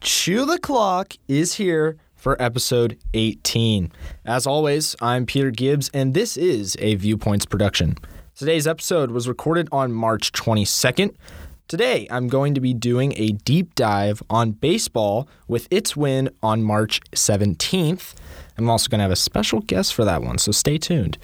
Chew the Clock is here for episode 18. As always, I'm Peter Gibbs, and this is a Viewpoints production. Today's episode was recorded on March 22nd. Today, I'm going to be doing a deep dive on baseball with its win on March 17th. I'm also going to have a special guest for that one, so stay tuned.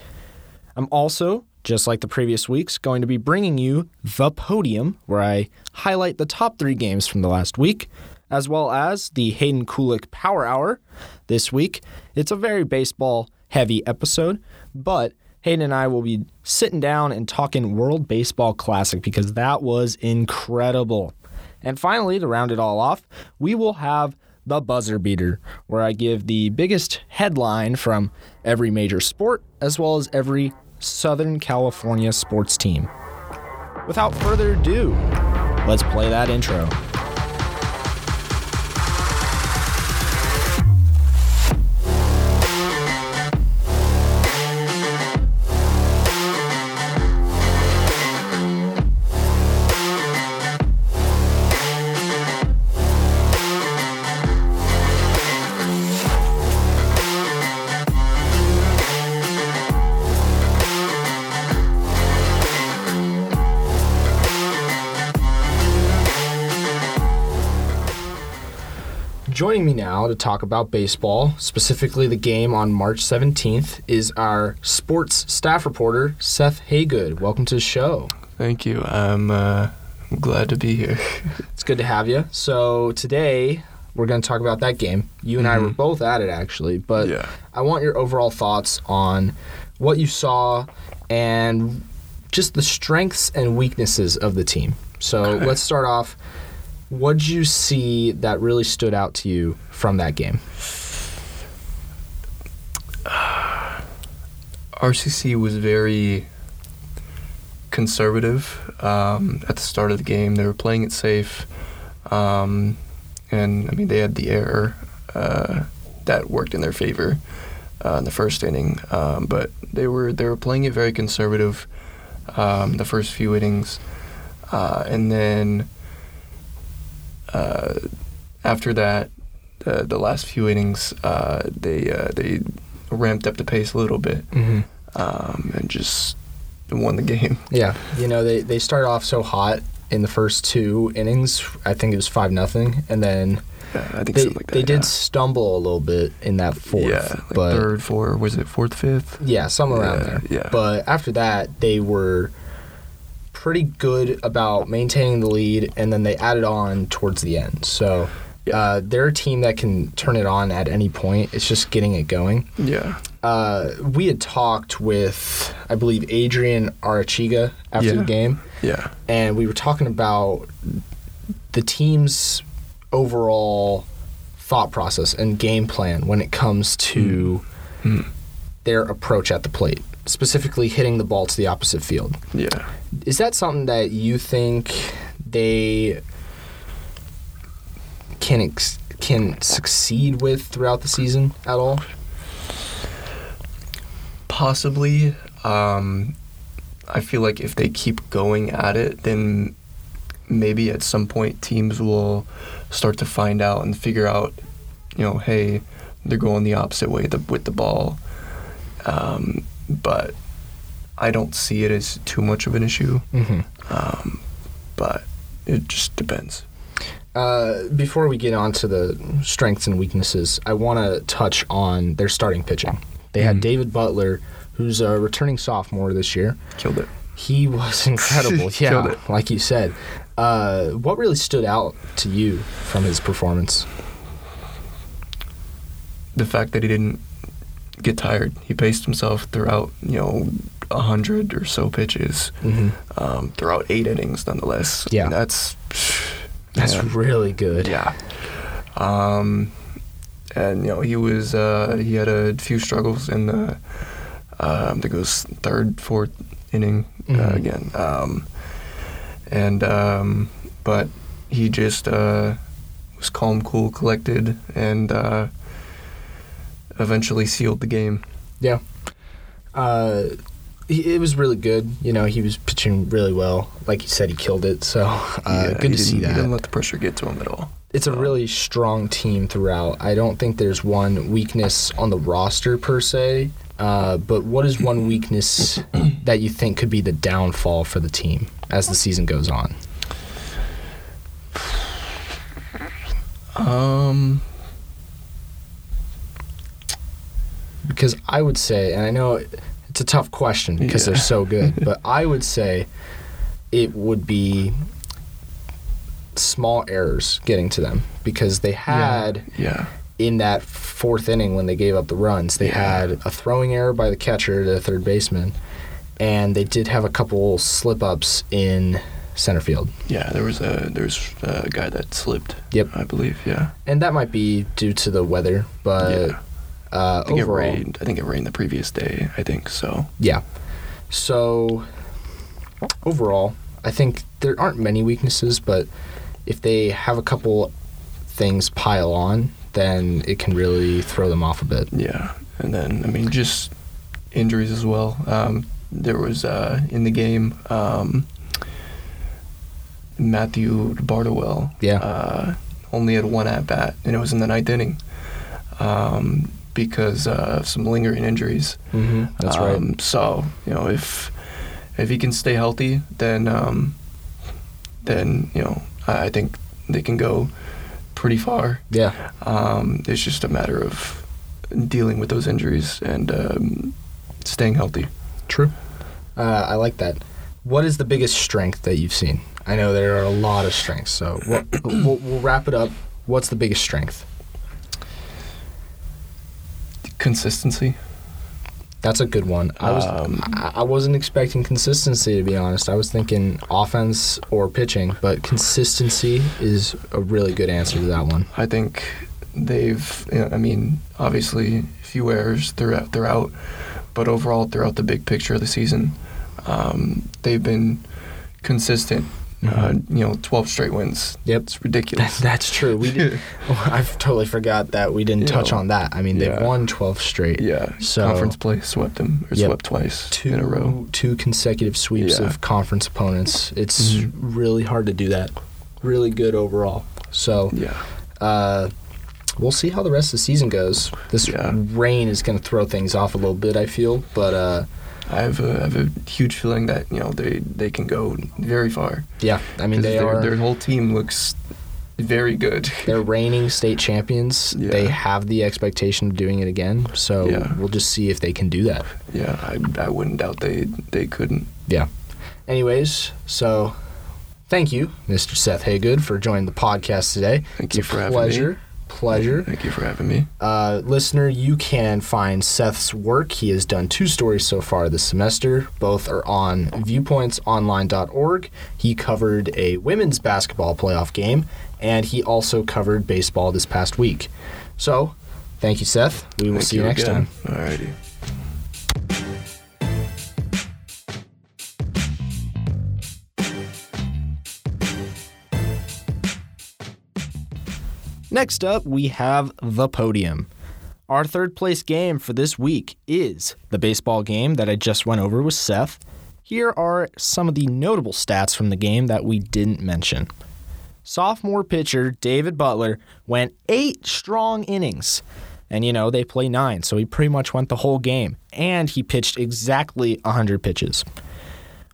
I'm also, just like the previous weeks, going to be bringing you The Podium, where I highlight the top three games from the last week, as well as the Hayden Kulick Power Hour this week. It's a very baseball heavy episode, but Hayden and I will be sitting down and talking World Baseball Classic because that was incredible. And finally, to round it all off, we will have the buzzer beater, where I give the biggest headline from every major sport as well as every Southern California sports team. Without further ado, let's play that intro. Joining me now to talk about baseball, specifically the game on March 17th, is our sports staff reporter, Seth Haygood. Welcome to the show. Thank you. I'm, uh, I'm glad to be here. It's good to have you. So, today we're going to talk about that game. You and I were Mhm. both at it, actually, but yeah. I want your overall thoughts on what you saw and just the strengths and weaknesses of the team. So, Okay. let's start off. What did you see that really stood out to you from that game? RCC was very conservative um, at the start of the game. They were playing it safe. Um, and, I mean, they had the error uh, that worked in their favor uh, in the first inning. Um, but they were, they were playing it very conservative um, the first few innings. Uh, and then uh, after that, the, the last few innings, uh, they uh, they ramped up the pace a little bit Mm-hmm. um, and just won the game. Yeah, you know they they started off so hot in the first two innings. I think it was five nothing, and then Yeah, I think they like that. they yeah. did stumble a little bit in that fourth. Yeah, like but third, fourth, was it fourth, fifth? yeah, somewhere around there. yeah. But after that, they were pretty good about maintaining the lead, and then they added on towards the end. So. Uh, they're a team that can turn it on at any point. It's just getting it going. Yeah, Uh, we had talked with, I believe, Adrian Arachiga after Yeah. the game. yeah, and we were talking about the team's overall thought process and game plan when it comes to Mm. their approach at the plate, specifically hitting the ball to the opposite field. yeah. Is that something that you think they can ex- can succeed with throughout the season at all? Possibly. Um, I feel like if they keep going at it, then maybe at some point teams will start to find out and figure out, you know, hey, they're going the opposite way the, with the ball. Um, but I don't see it as too much of an issue. Mm-hmm. Um, but it just depends. Uh, before we get on to the strengths and weaknesses, I want to touch on their starting pitching. They had Mhm. David Butler, who's a returning sophomore this year. Killed it. He was incredible. yeah, Killed it. like you said. Uh, what really stood out to you from his performance? The fact that he didn't get tired. He paced himself throughout, you know, a hundred or so pitches. Mm-hmm. um, throughout eight innings, nonetheless. Yeah. And that's That's man, really good. yeah. Um, and you know he was uh, he had a few struggles in the uh, I think it was third, fourth inning uh, Mhm. again. Um, and um, but he just uh, was calm, cool, collected, and uh, eventually sealed the game. Yeah. Uh, he, it was really good. You know, he was pitching really well. Like you said, he killed it. So uh, Yeah, good to see didn't- He that. didn't let the pressure get to him at all. it's a really strong team throughout. I don't think there's one weakness on the roster per se. Uh, but what is one weakness that you think could be the downfall for the team as the season goes on? Um, Because I would say, and I know it's a tough question because they're so good, but I would say it would be small errors getting to them because they had yeah, in that fourth inning when they gave up the runs, they Yeah. had a throwing error by the catcher, the third baseman, and they did have a couple slip ups in center field. yeah. There was a there was a guy that slipped. Yep. I believe. Yeah. And that might be due to the weather, but yeah. Uh, I think overall, it rained. I think it rained the previous day. I think so. yeah. So overall, I think there aren't many weaknesses, but if they have a couple things pile on, then it can really throw them off a bit. Yeah, and then I mean just injuries as well. Um, there was uh, in the game um, Matthew Bardowell. Yeah. Uh, only had one at bat, and it was in the ninth inning um, because uh, of some lingering injuries. Mm-hmm. That's right. Um, So you know if if he can stay healthy, then um, then you know I I think they can go pretty far. Yeah. Um, it's just a matter of dealing with those injuries and um, staying healthy. True. Uh, I like that. What is the biggest strength that you've seen? I know there are a lot of strengths, so what, we'll, we'll wrap it up. What's the biggest strength? Consistency. That's a good one. I was Um, I, wasn't expecting consistency to be honest. I was thinking offense or pitching, but consistency is a really good answer to that one. I think they've. You know, I mean, obviously, a few errors throughout, throughout, but overall, throughout the big picture of the season, um, they've been consistent. Uh, you know, 12 straight wins. Yep. It's ridiculous. That's true. We did, I've totally forgot that we didn't You touch know, on that. I mean, they've yeah. won 12 straight. yeah. So- conference play swept them or Yep. swept twice two in a row. two consecutive sweeps Yeah. of conference opponents. It's Mhm. really hard to do that. Really good overall. So Yeah. uh, we'll see how the rest of the season goes. This Yeah. rain is going to throw things off a little bit. I feel, but uh, I have a, I have a huge feeling that you know they they can go very far. yeah, I mean they their, are. their whole team looks very good. they're reigning state champions. Yeah. They have the expectation of doing it again. So Yeah. we'll just see if they can do that. yeah, I, I wouldn't doubt they they couldn't. Yeah. Anyways, so thank you, Mr. Seth Haygood, for joining the podcast today. Thank it's you for having me. Pleasure. Thank you for having me. Uh, listener, you can find Seth's work. He has done two stories so far this semester. Both are on viewpointsonline.org. He covered a women's basketball playoff game, and he also covered baseball this past week. So, thank you, Seth. We will Thank see you, next again. time. Alrighty. Next up, we have the podium. Our third place game for this week is the baseball game that I just went over with Seth. Here are some of the notable stats from the game that we didn't mention. Sophomore pitcher David Butler went eight strong innings. And you know, they play nine, so he pretty much went the whole game. And he pitched exactly 100 pitches.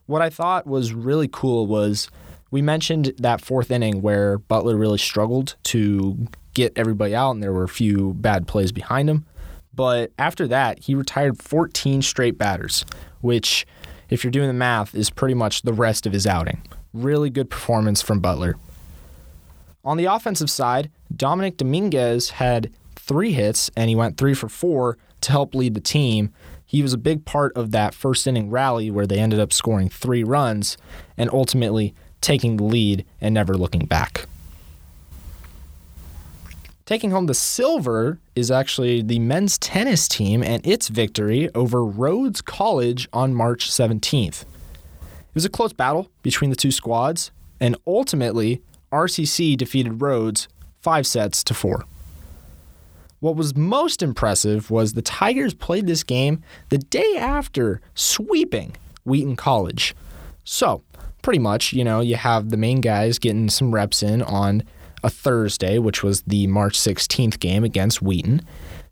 What I thought was really cool was we mentioned that fourth inning where Butler really struggled to get everybody out, and there were a few bad plays behind him. But after that, he retired 14 straight batters, which, if you're doing the math, is pretty much the rest of his outing. Really good performance from Butler. On the offensive side, Dominic Dominguez had three hits and he went three for four to help lead the team. He was a big part of that first inning rally where they ended up scoring three runs and ultimately taking the lead and never looking back. Taking home the silver is actually the men's tennis team and its victory over Rhodes College on March 17th. It was a close battle between the two squads, and ultimately, RCC defeated Rhodes five sets to four. What was most impressive was the Tigers played this game the day after sweeping Wheaton College. So, pretty much, you know, you have the main guys getting some reps in on a Thursday, which was the March 16th game against Wheaton.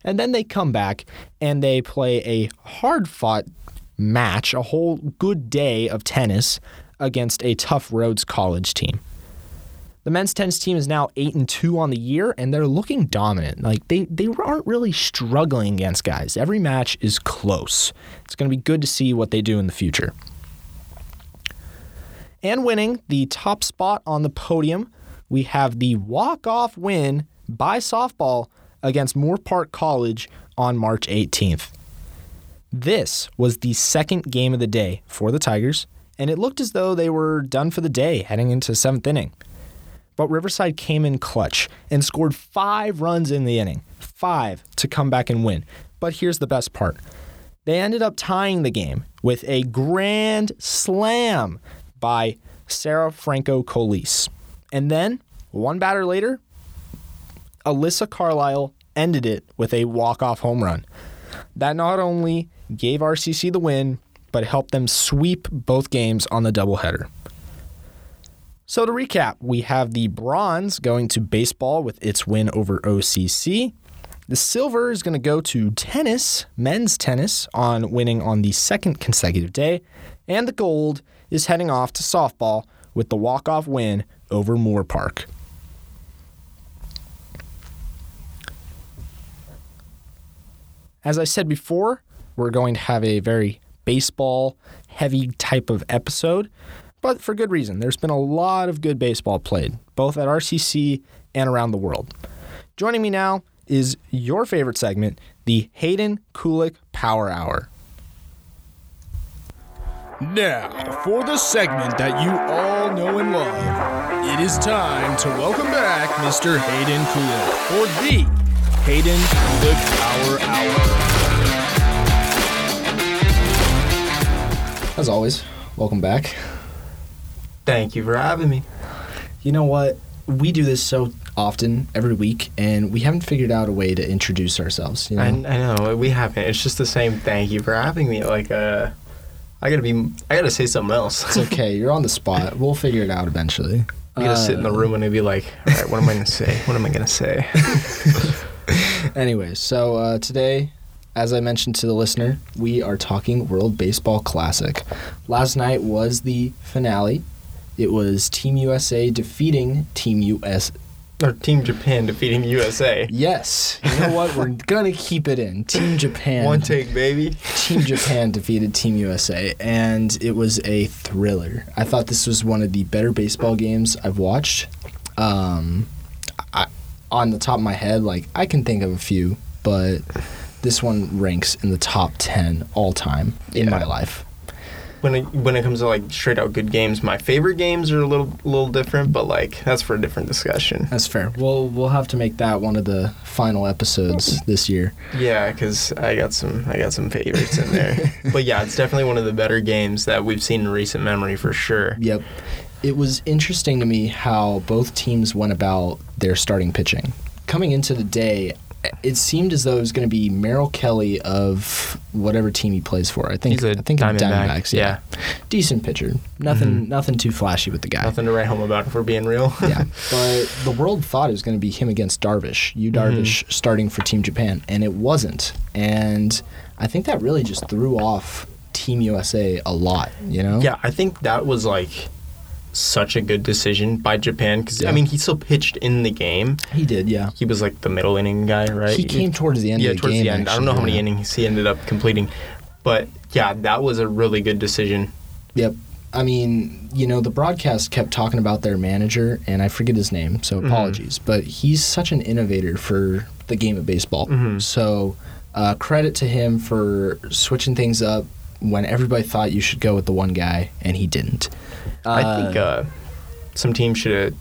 And then they come back and they play a hard fought match, a whole good day of tennis against a tough Rhodes College team. The men's tennis team is now eight and two on the year, and they're looking dominant. Like they they aren't really struggling against guys. Every match is close. It's going to be good to see what they do in the future. And winning the top spot on the podium, we have the walk-off win by softball against Moorpark College on March 18th. This was the second game of the day for the Tigers, and it looked as though they were done for the day heading into seventh inning. But Riverside came in clutch and scored five runs in the inning, five to come back and win. But here's the best part they ended up tying the game with a grand slam by Sarah Franco Colise. And then, one batter later, Alyssa Carlisle ended it with a walk-off home run. That not only gave RCC the win, but helped them sweep both games on the doubleheader. So to recap, we have the bronze going to baseball with its win over OCC. The silver is going to go to tennis, men's tennis, on winning on the second consecutive day. And the gold is heading off to softball with the walk-off win over Moorpark. As I said before, we're going to have a very baseball heavy type of episode, but for good reason. There's been a lot of good baseball played, both at RCC and around the world. Joining me now is your favorite segment, the Hayden Kulick Power Hour. Now, for the segment that you all know and love, it is time to welcome back Mr. Hayden Kulick for the Hayden the Power Hour. As always, welcome back. Thank you for having me. You know what? We do this so often every week, and we haven't figured out a way to introduce ourselves. You know? I, I know we haven't. It's just the same. Thank you for having me. Like, uh, I gotta be. I gotta say something else. It's okay. You're on the spot. We'll figure it out eventually. I'm gonna sit in the room and be like, all right, what am I gonna say? What am I gonna say? Anyways, so uh, today, as I mentioned to the listener, we are talking World Baseball Classic. Last night was the finale. It was Team USA defeating Team US. Or Team Japan defeating USA. Yes, you know what? We're gonna keep it in. Team Japan. One take, baby. Team Japan defeated Team USA, and it was a thriller. I thought this was one of the better baseball games I've watched. Um, I, on the top of my head, like I can think of a few, but this one ranks in the top ten all time in Yeah. my life. When it when it comes to like straight out good games, my favorite games are a little little different, but like that's for a different discussion. That's fair. We'll we'll have to make that one of the final episodes this year. Yeah, because I got some I got some favorites in there. but yeah, it's definitely one of the better games that we've seen in recent memory for sure. Yep. It was interesting to me how both teams went about their starting pitching. Coming into the day, it seemed as though it was going to be Merrill Kelly of whatever team he plays for. I think I think of Diamondback, Diamondbacks. Yeah. decent pitcher. Nothing mm-hmm. nothing too flashy with the guy. Nothing to write home about if we're being real. yeah, but the world thought it was going to be him against Darvish. You mm-hmm. Darvish starting for Team Japan, and it wasn't. And I think that really just threw off Team USA a lot. You know? Yeah, I think that was like such a good decision by Japan because Yeah. I mean he still pitched in the game. he did. Yeah. He was like the middle inning guy, right? He came towards the end yeah, of the towards game. the end. I don't know how many yeah. innings he ended up completing, but yeah, that was a really good decision. Yep. I mean, you know, the broadcast kept talking about their manager, and I forget his name, so apologies. But he's such an innovator for the game of baseball. Mhm. So, uh, credit to him for switching things up when everybody thought you should go with the one guy, and he didn't. I think uh, some teams should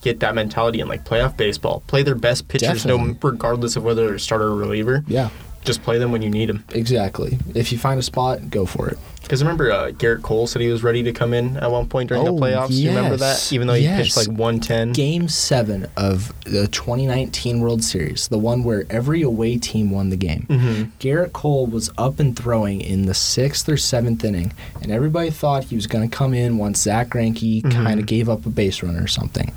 get that mentality in like playoff baseball. Play their best pitchers, no, regardless of whether they're a starter or reliever. yeah, Just play them when you need them. exactly. If you find a spot, go for it. Because remember, uh, Gerrit Cole said he was ready to come in at one point during Oh, the playoffs. You remember that? Even though he Yes. pitched like 110. Game seven of the 2019 World Series, the one where every away team won the game. hmm Gerrit Cole was up and throwing in the sixth or seventh inning, and everybody thought he was going to come in once Zack Greinke Mhm. kind of gave up a base runner or something.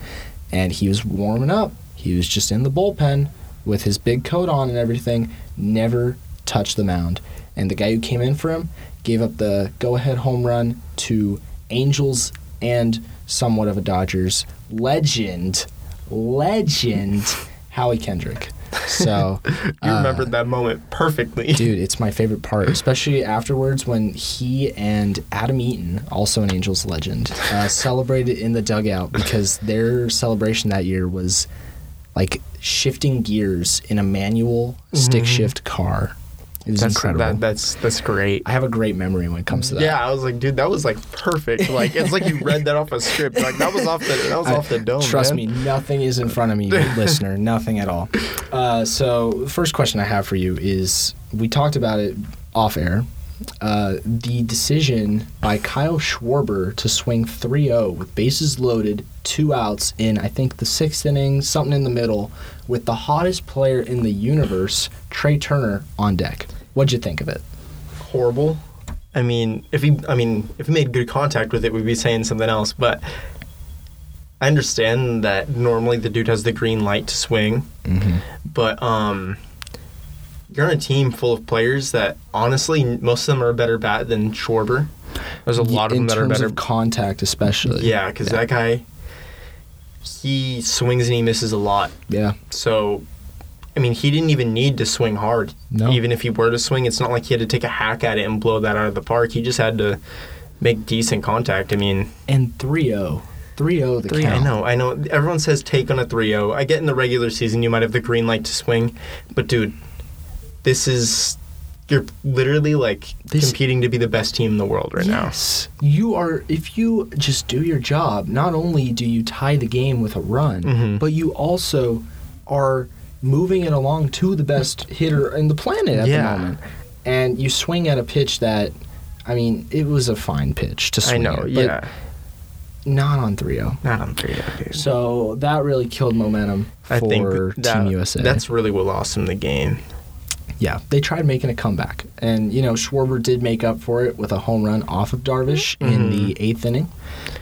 and he was warming up. He was just in the bullpen with his big coat on and everything. Never touched the mound. And the guy who came in for him gave up the go-ahead home run to Angels and somewhat of a Dodgers legend, legend Howie Kendrick. So You uh, remembered that moment perfectly. Dude, it's my favorite part, especially afterwards when he and Adam Eaton, also an Angels legend, uh, celebrated in the dugout because their celebration that year was like shifting gears in a manual stick shift car. It was that's incredible. That, that's that's great. I have a great memory when it comes to that. Yeah, I was like, dude, that was like perfect. Like it's like you read that off a script. Like that was off the that was I- off the dome. Trust man. me, nothing is in front of me, listener. Nothing at all. Uh, so, first question I have for you is: We talked about it off air. Uh, the decision by Kyle Schwarber to swing 3-0 with bases loaded, two outs in I think the sixth inning, something in the middle, with the hottest player in the universe, Trea Turner, on deck. What'd you think of it? horrible. I mean, if he, I mean, if he made good contact with it, we'd be saying something else. But I understand that normally the dude has the green light to swing, Mm-hmm. but um, you're on a team full of players that honestly, most of them are a better bat than Schwarber. There's a lot of in them that are better. of contact, especially. yeah, because that guy, he swings and he misses a lot. Yeah. So, I mean, he didn't even need to swing hard. No. Even if he were to swing, it's not like he had to take a hack at it and blow that out of the park. He just had to make decent contact. I mean, And 3-0. 3-0 the three, oh. I count. know, I know. Everyone says take on a 3 0. I get in the regular season, you might have the green light to swing. But, dude, this is. You're literally like This- competing to be the best team in the world right now. yes. You are if you just do your job, not only do you tie the game with a run, Mhm. but you also are moving it along to the best hitter in the planet at Yeah. the moment. And you swing at a pitch that I mean, it was a fine pitch to I swing know, at, but yeah. not on 3-0. Not on 3 0, dude. So that really killed momentum for I think that, Team USA. that's really what lost him the game. Yeah, they tried making a comeback, and you know Schwarber did make up for it with a home run off of Darvish in the eighth inning.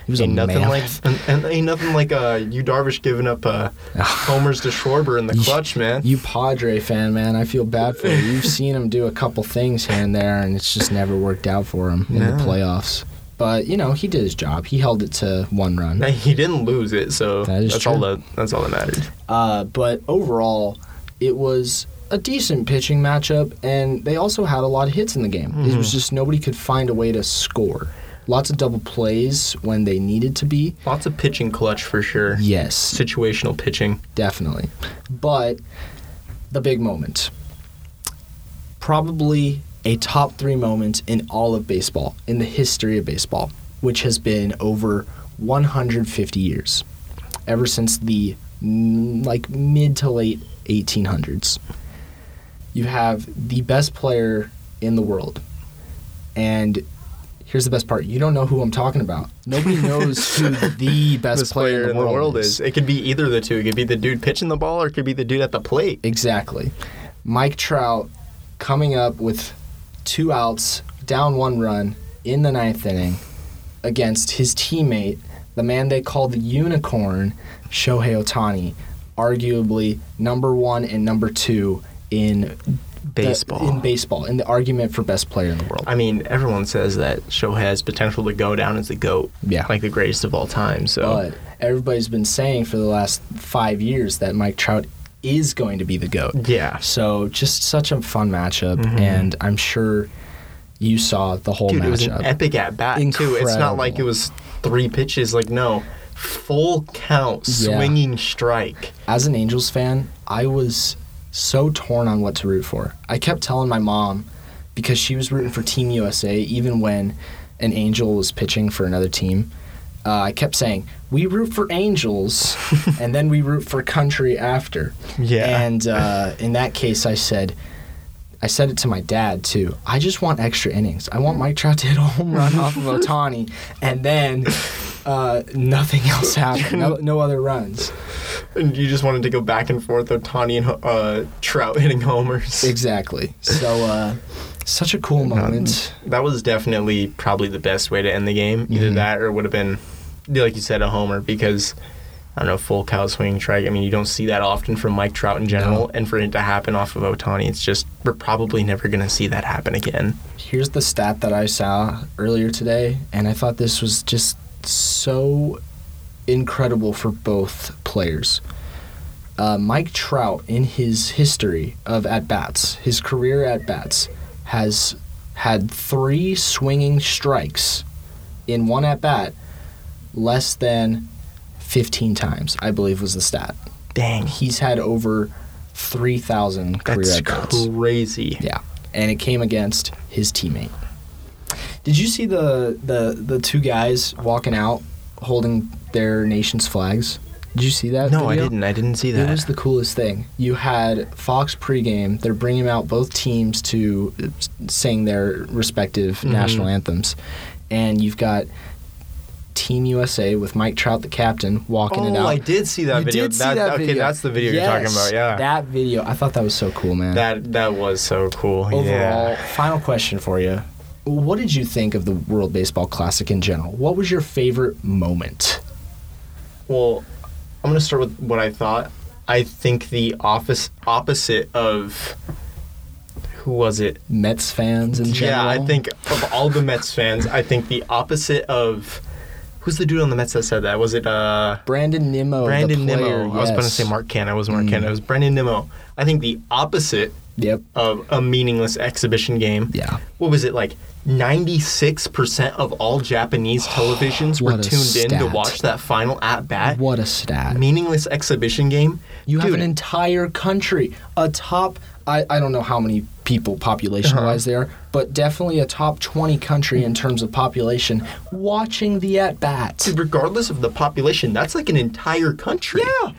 He was Mm-hmm. Ain't a nothing like and, and ain't nothing like uh you Darvish giving up uh homers to Schwarber in the clutch, man. You Padre fan, man, I feel bad for you. You've seen him do a couple things here and there, and it's just never worked out for him in the playoffs. But you know he did his job. He held it to one run. He didn't lose it, so That is that's all that that's all that matters. Uh, but overall, it was a decent pitching matchup, and they also had a lot of hits in the game. It Mm-hmm. was just nobody could find a way to score. Lots of double plays when they needed to be. Lots of pitching clutch for sure. Yes, Situational pitching. definitely. But the big moment. Probably a top three moment in all of baseball, in the history of baseball, which has been over 150 years. Ever since the mm, like mid to late 1800s. You have the best player in the world. And here's the best part. You don't know who I'm talking about. Nobody knows who the best Best player, in the world, is. It could be either of the two. It could be the dude pitching the ball, or it could be the dude at the plate. Exactly. Mike Trout coming up with two outs, down one run in the ninth inning against his teammate, the man they call the unicorn, Shohei Ohtani, arguably number one and number two in the- Baseball. in baseball, in the argument for best player in the world. I mean, everyone says that Shohei has potential to go down as the goat, Yeah. like the greatest of all time. So But everybody's been saying for the last five years that Mike Trout is going to be the GOAT. yeah, So just such a fun matchup, mm-hmm. and I'm sure you saw the whole dude, matchup. it was an epic at bat too. It's not like it was three pitches. Like no, full count, Yeah. swinging strike. As an Angels fan, I was so torn on what to root for. I kept telling my mom because she was rooting for Team USA even when an Angel was pitching for another team. Uh, I kept saying, "We root for Angels, and then we root for country after." Yeah. And uh, in that case, I said, I said it to my dad too. I just want extra innings. I want Mike Trout to hit a home run off of Ohtani, and then uh, nothing else happened. No, no other runs. And you just wanted to go back and forth Ohtani and uh, Trout hitting homers. Exactly. So, uh, such a cool moment. That was definitely probably the best way to end the game. Either Mhm. that or it would have been, like you said, a homer because, I don't know, full cow swinging strike. I mean, you don't see that often from Mike Trout in general, No. and for it to happen off of Ohtani, it's just we're probably never gonna see that happen again. Here's the stat that I saw earlier today, and I thought this was just so incredible for both players. Uh, Mike Trout, in his history of at bats, his career at bats, has had three swinging strikes in one at bat less than 15 times, I believe was the stat. Dang, He's had over 3,000 career that's at bats. crazy. Yeah, and it came against his teammate. Did you see the the the two guys walking out holding their nation's flags? Did you see that? No, I didn't. I didn't see that. It that. was the coolest thing. You had Fox pregame. They're bringing out both teams to uh, sing their respective Mhm. national anthems, and you've got Team USA with Mike Trout, the captain, walking it oh, out. I did see that You video. did see That- that okay, video. that's the video you're talking about. Yeah, that video. I thought that was so cool, man. that that was so cool. Overall, yeah. final question for you. What did you think of the World Baseball Classic in general? What was your favorite moment? Well, I'm gonna start with what I thought. I think the office opposite of who was it? Mets fans in general? Yeah, I think of all the Mets fans, I think the opposite of who's the dude on the Mets that said that? Was it uh Brandon Nimmo. Brandon player, Nimmo? I was about to say Mark Canha. It was Mark Mm. Canha. It was Brandon Nimmo. I think the opposite Yep. of a meaningless exhibition game. Yeah. What was it like? 96% of all Japanese televisions were tuned in to watch that final at bat. What a stat. Meaningless exhibition game. You have an entire country, a top, I, I don't know how many people population wise Uh-huh. there, but definitely a top 20 country in terms of population watching the at bats. Regardless of the population, that's like an entire country. Yeah,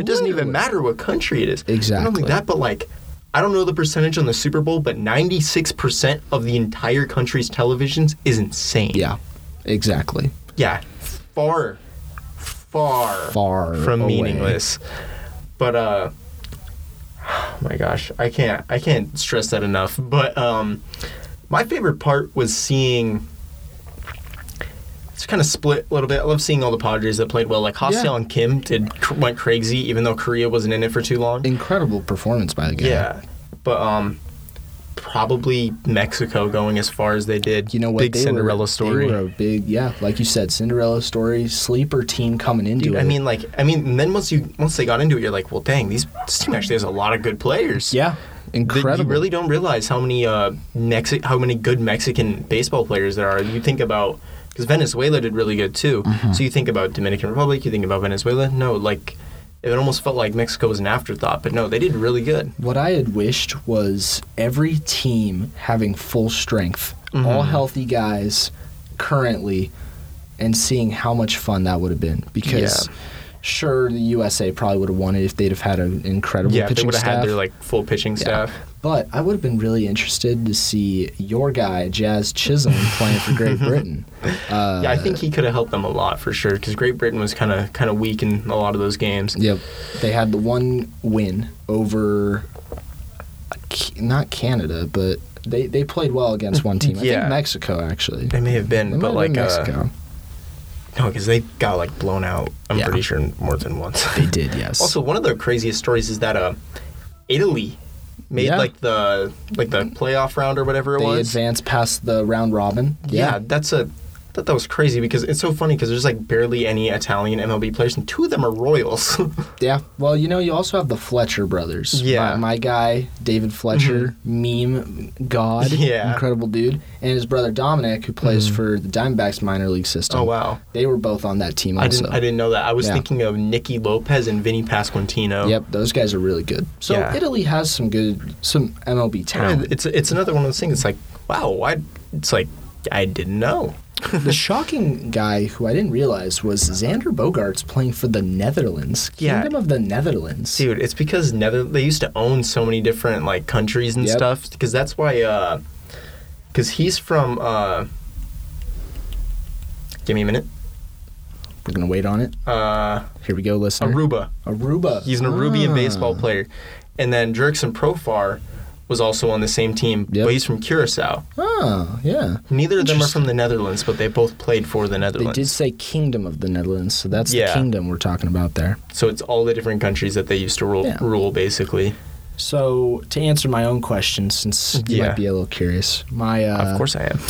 It doesn't even matter what country it is. Exactly. Not only that, but like, I don't know the percentage on the Super Bowl, but 96% of the entire country's televisions is insane. Yeah, exactly. Yeah. Far, far, Far from away. meaningless. But, uh, oh my gosh, I can't, I can't stress that enough. But, um, my favorite part was seeing. It's kind of split a little bit. I love seeing all the Padres that played well. Like Hostel Yeah. and Kim did went crazy, even though Korea wasn't in it for too long. Incredible performance by the guy. Yeah, but um, probably Mexico going as far as they did. You know what? Big they Cinderella were, story. They were a big, yeah, like you said, Cinderella story, sleeper team coming into Dude, it. I mean, like, I mean, and then once you once they got into it, you're like, well, dang, these this team actually has a lot of good players. yeah, incredible. You really don't realize how many uh Mexi- how many good Mexican baseball players there are. You think about because Venezuela did really good too. Mm-hmm. So you think about Dominican Republic, you think about Venezuela. No, like it almost felt like Mexico was an afterthought, but no, they did really good. What I had wished was every team having full strength, Mm-hmm. all healthy guys currently, and seeing how much fun that would have been. Because Yeah. Sure, the USA probably would have won it if they'd have had an incredible yeah, if they pitching would have staff. had their like full pitching staff. But I would have been really interested to see your guy Jazz Chisholm playing for Great Britain. Uh, Yeah, I think he could have helped them a lot for sure because Great Britain was kind of kind of weak in a lot of those games. Yep, they had the one win over, not Canada, but they they played well against one team. I Yeah. think Mexico actually. They may have been, They but like been uh, Mexico. No, because they got like blown out. I'm Yeah. pretty sure more than once. they did, yes. Also, one of the craziest stories is that uh, Italy made Yeah. like the like the playoff round or whatever it they was. They advanced past the round robin. yeah. that's a. I thought that was crazy because it's so funny because there's like barely any Italian MLB players and two of them are Royals. Yeah. Well, you know, you also have the Fletcher brothers. Yeah. Mm-hmm. My, my guy, David Fletcher, meme god. Yeah. Mm-hmm. Incredible dude. And his brother Dominic, who plays for the Diamondbacks minor league system. oh wow. They were both on that team I didn't I didn't know that. I was Yeah. thinking of Nicky Lopez and Vinny Pasquantino. Yep, those guys are really good. So Yeah. Italy has some good, some MLB Yeah, talent. It's it's another one of those things. It's like wow, why? It's like I didn't know. The shocking guy who I didn't realize was Xander Bogaerts playing for the Netherlands. Yeah. Kingdom of the Netherlands. Dude, it's because Nether they used to own so many different like countries and Yep. stuff. Because that's why. uh Because he's from. uh Give me a minute. We're gonna wait on it. Uh Here we go, listen. Aruba. Aruba. He's an Arubian Ah. baseball player, and then Jurickson Profar was also on the same team, Yep. but he's from Curacao. Oh, yeah. Neither of them are from the Netherlands, but they both played for the Netherlands. They did say Kingdom of the Netherlands, so that's Yeah. the kingdom we're talking about there. So it's all the different countries that they used to rule, Yeah. rule basically. So to answer my own question, since you Yeah. might be a little curious, my uh, of course I am.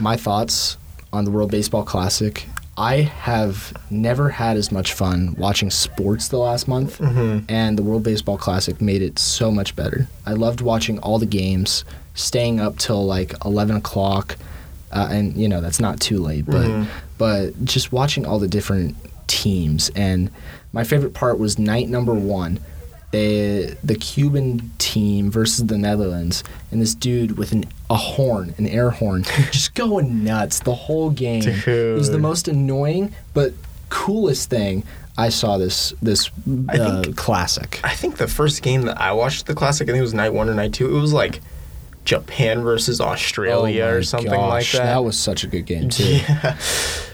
my thoughts on the World Baseball Classic. I have never had as much fun watching sports the last month, and the World Baseball Classic made it so much better. I loved watching all the games, staying up till like eleven o'clock, uh, and you know that's not too late, but but just watching all the different teams. And my favorite part was night number one. They, the Cuban team versus the Netherlands, and this dude with an, a horn, an air horn, just going nuts the whole game. It was the most annoying but coolest thing I saw this this I uh, think- classic. I think the first game that I watched the classic, I think it was night one or night two. It was like Japan versus Australia Oh or something gosh, like that. That was such a good game too. yeah.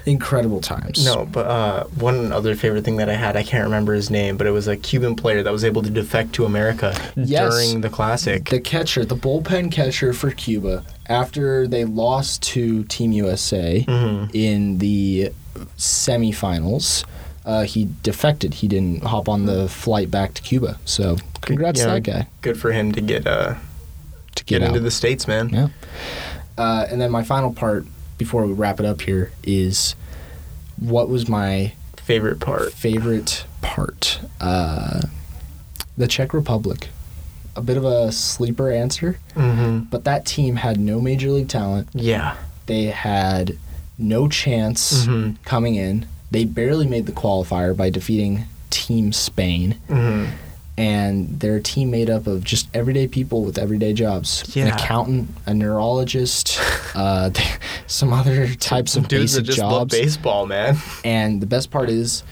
Incredible times. No, but uh, one other favorite thing that I had, I can't remember his name, but it was a Cuban player that was able to defect to America Yes. during the classic. The catcher, the bullpen catcher for Cuba, after they lost to Team USA Mhm. in the semifinals, uh, he defected. He didn't hop on the flight back to Cuba. So congrats Yeah, to that guy Good for him to get uh, to get, get, into out. the states, man. Yeah. Uh, and then my final part before we wrap it up here is what was my Favorite part. favorite part? Uh, the Czech Republic. A bit of a sleeper answer, Mm-hmm. but that team had no major league talent. Yeah. They had no chance Mhm. coming in. They barely made the qualifier by defeating Team Spain. Mm-hmm. And they're a team made up of just everyday people with everyday jobs. An accountant, a neurologist, uh, some other types of Dudes that basic just love jobs. baseball, man. And the best part is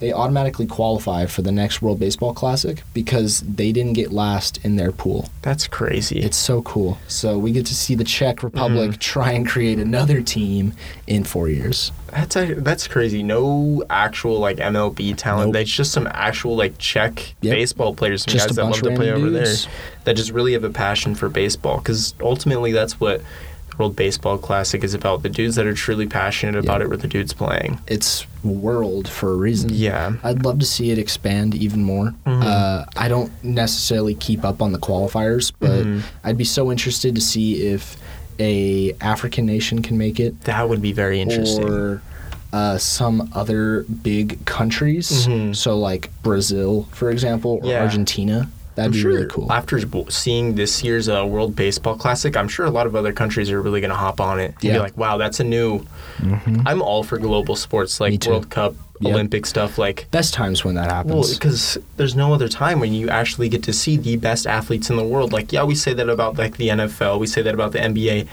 they automatically qualify for the next World Baseball Classic because they didn't get last in their pool. That's crazy. It's so cool. So we get to see the Czech Republic Mm-hmm. try and create another team in four years. That's a, that's crazy. No actual like MLB talent. Nope. That's just some actual like Czech Yep. baseball players, some Just guys that love to play random over dudes. there that just really have a passion for baseball. Because ultimately, that's what World Baseball Classic is about. The dudes that are truly passionate about Yeah. it were the dudes playing. It's world for a reason. Yeah. I'd love to see it expand even more. Mhm. Uh, I don't necessarily keep up on the qualifiers, but Mhm. I'd be so interested to see if a African nation can make it, That would be very interesting. or uh, some other big countries. Mhm. So like Brazil, for example, or Yeah. Argentina. That'd I'm be sure really cool. after seeing this year's uh, World Baseball Classic, I'm sure a lot of other countries are really going to hop on it and Yeah. be like, "Wow, that's a new." I'm all for global sports like. World Cup, Yep. Olympic stuff. Like, Best times when that well, happens. because there's no other time when you actually get to see the best athletes in the world. Like, yeah, we say that about like the NFL, we say that about the NBA,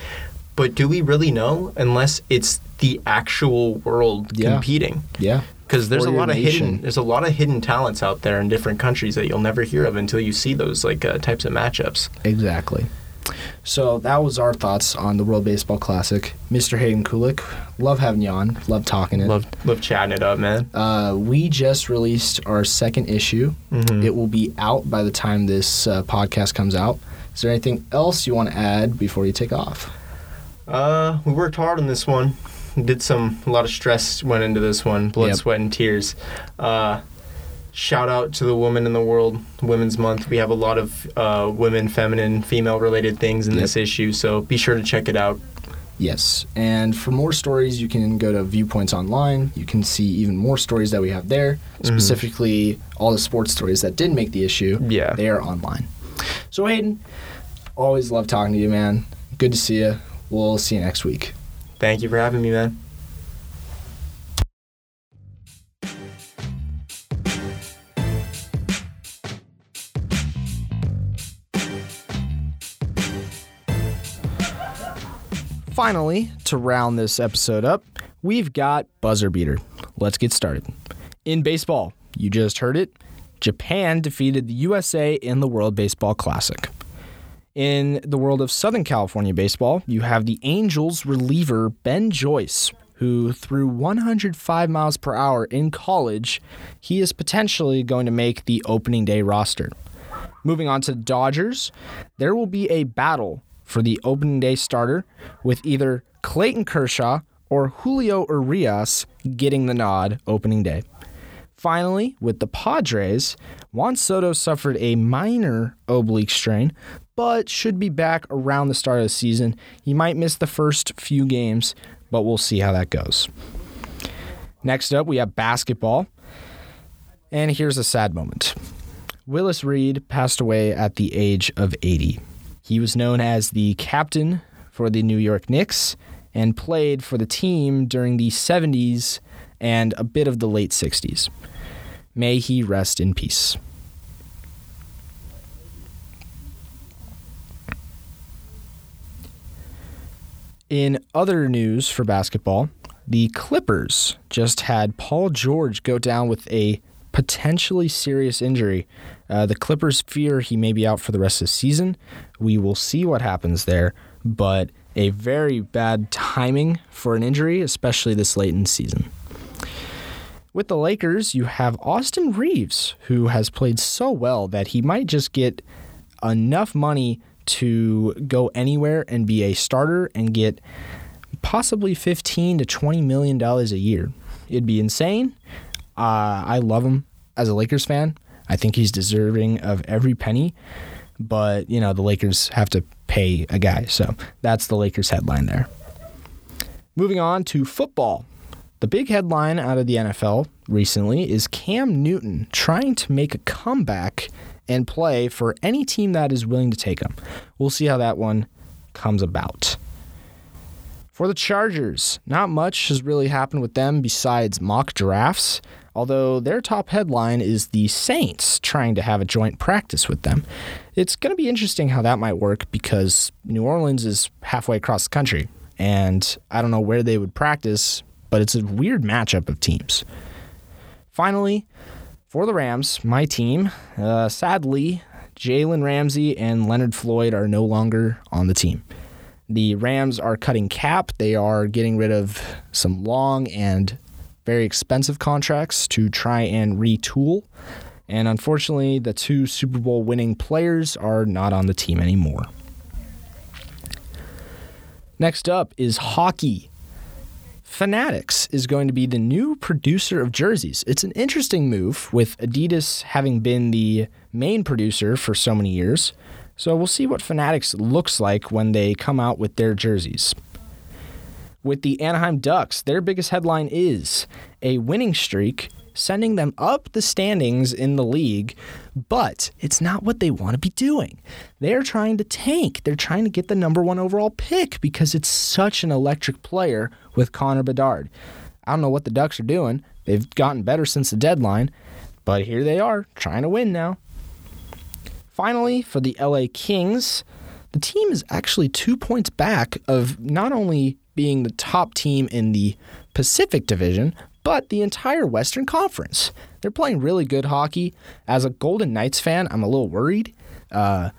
but do we really know unless it's the actual world Yeah. competing? yeah. Because there's a lot of nation. hidden there's a lot of hidden talents out there in different countries that you'll never hear of until you see those like uh, types of matchups. Exactly. So that was our thoughts on the World Baseball Classic. Mr. Hayden Kulick, love having you on. Love talking it. Love love chatting it up, man. Uh, we just released our second issue. Mhm. It will be out by the time this uh, podcast comes out. Is there anything else you want to add before you take off? Uh, we worked hard on this one. Did some a lot of stress went into this one, blood, Yep. sweat, and tears. Uh, shout out to the woman in the world, Women's Month. We have a lot of uh, women, feminine, female related things in Yep. this issue, so be sure to check it out. Yes. And for more stories, you can go to Viewpoints Online. You can see even more stories that we have there, specifically all the sports stories that did make the issue. Yeah. They are online. So, Hayden, always love talking to you, man. Good to see you. We'll see you next week. Thank you for having me, man. Finally, to round this episode up, we've got Buzzer Beater. Let's get started. In baseball, you just heard it Japan defeated the USA in the World Baseball Classic. In the world of Southern California baseball, you have the Angels reliever Ben Joyce, who threw 105 miles per hour in college. He is potentially going to make the opening day roster. Moving on to the Dodgers, there will be a battle for the opening day starter with either Clayton Kershaw or Julio Urias getting the nod opening day. Finally, with the Padres, Juan Soto suffered a minor oblique strain, but should be back around the start of the season. He might miss the first few games, but we'll see how that goes. Next up, we have basketball. And here's a sad moment. Willis Reed passed away at the age of 80. He was known as the captain for the New York Knicks and played for the team during the 70s and a bit of the late 60s. May he rest in peace. In other news for basketball, the Clippers just had Paul George go down with a potentially serious injury. Uh, the Clippers fear he may be out for the rest of the season. We will see what happens there, but a very bad timing for an injury, especially this late in the season. With the Lakers, you have Austin Reaves, who has played so well that he might just get enough money to go anywhere and be a starter and get possibly 15 to 20 million dollars a year. It'd be insane. Uh, I love him as a Lakers fan. I think he's deserving of every penny, but you know the Lakers have to pay a guy, so that's the Lakers headline there. Moving on to football. The big headline out of the NFL recently is Cam Newton trying to make a comeback and play for any team that is willing to take him. We'll see how that one comes about. For the Chargers, not much has really happened with them besides mock drafts, although their top headline is the Saints trying to have a joint practice with them. It's going to be interesting how that might work because New Orleans is halfway across the country, and I don't know where they would practice, but it's a weird matchup of teams. Finally, for the Rams, my team, uh, sadly, Jalen Ramsey and Leonard Floyd are no longer on the team. The Rams are cutting cap. They are getting rid of some long and very expensive contracts to try and retool. And unfortunately, the two Super Bowl winning players are not on the team anymore. Next up is hockey. Fanatics is going to be the new producer of jerseys. It's an interesting move with Adidas having been the main producer for so many years. So we'll see what Fanatics looks like when they come out with their jerseys. With the Anaheim Ducks, their biggest headline is a winning streak sending them up the standings in the league, but it's not what they want to be doing. They're trying to tank. They're trying to get the number one overall pick because it's such an electric player with Connor Bedard. I don't know what the Ducks are doing. They've gotten better since the deadline, but here they are trying to win now. Finally, for the LA Kings, the team is actually two points back of not only being the top team in the Pacific Division, but the entire Western Conference. They're playing really good hockey. As a Golden Knights fan, I'm a little worried. Uh,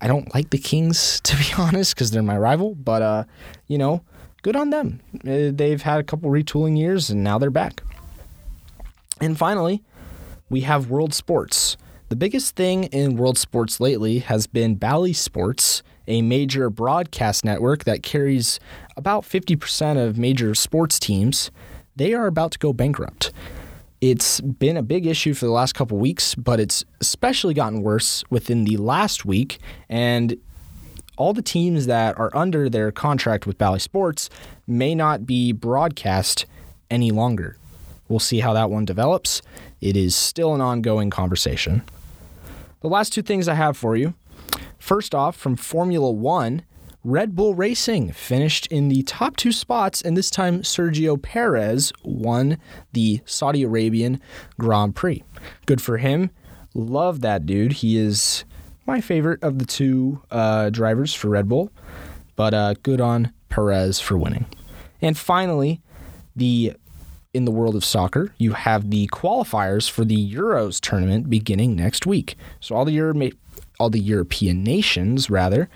I don't like the Kings, to be honest, because they're my rival, but, uh, you know, good on them. Uh, they've had a couple retooling years, and now they're back. And finally, we have World Sports. The biggest thing in world sports lately has been Bally Sports, a major broadcast network that carries about 50% of major sports teams. They are about to go bankrupt. It's been a big issue for the last couple weeks, but it's especially gotten worse within the last week. And all the teams that are under their contract with Bally Sports may not be broadcast any longer. We'll see how that one develops. It is still an ongoing conversation. The last two things I have for you. First off, from Formula One, Red Bull Racing finished in the top two spots, and this time Sergio Perez won the Saudi Arabian Grand Prix. Good for him. Love that dude. He is my favorite of the two uh, drivers for Red Bull, but uh, good on Perez for winning. And finally, the in the world of soccer, you have the qualifiers for the Euros tournament beginning next week. So all the Euro- all the European nations rather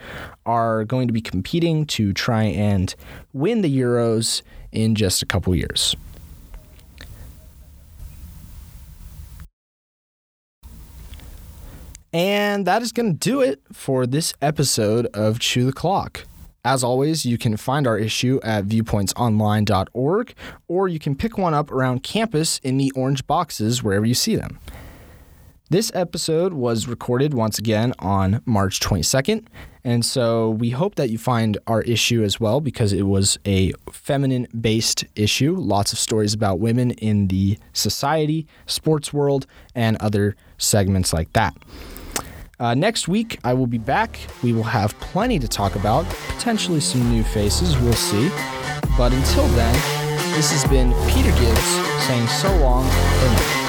are going to be competing to try and win the Euros in just a couple years. And that is going to do it for this episode of Chew the Clock. As always, you can find our issue at viewpointsonline.org, or you can pick one up around campus in the orange boxes wherever you see them. This episode was recorded once again on March 22nd, and so we hope that you find our issue as well because it was a feminine based issue. Lots of stories about women in the society, sports world, and other segments like that. Uh, next week, I will be back. We will have plenty to talk about, potentially some new faces, we'll see. But until then, this has been Peter Gibbs saying so long.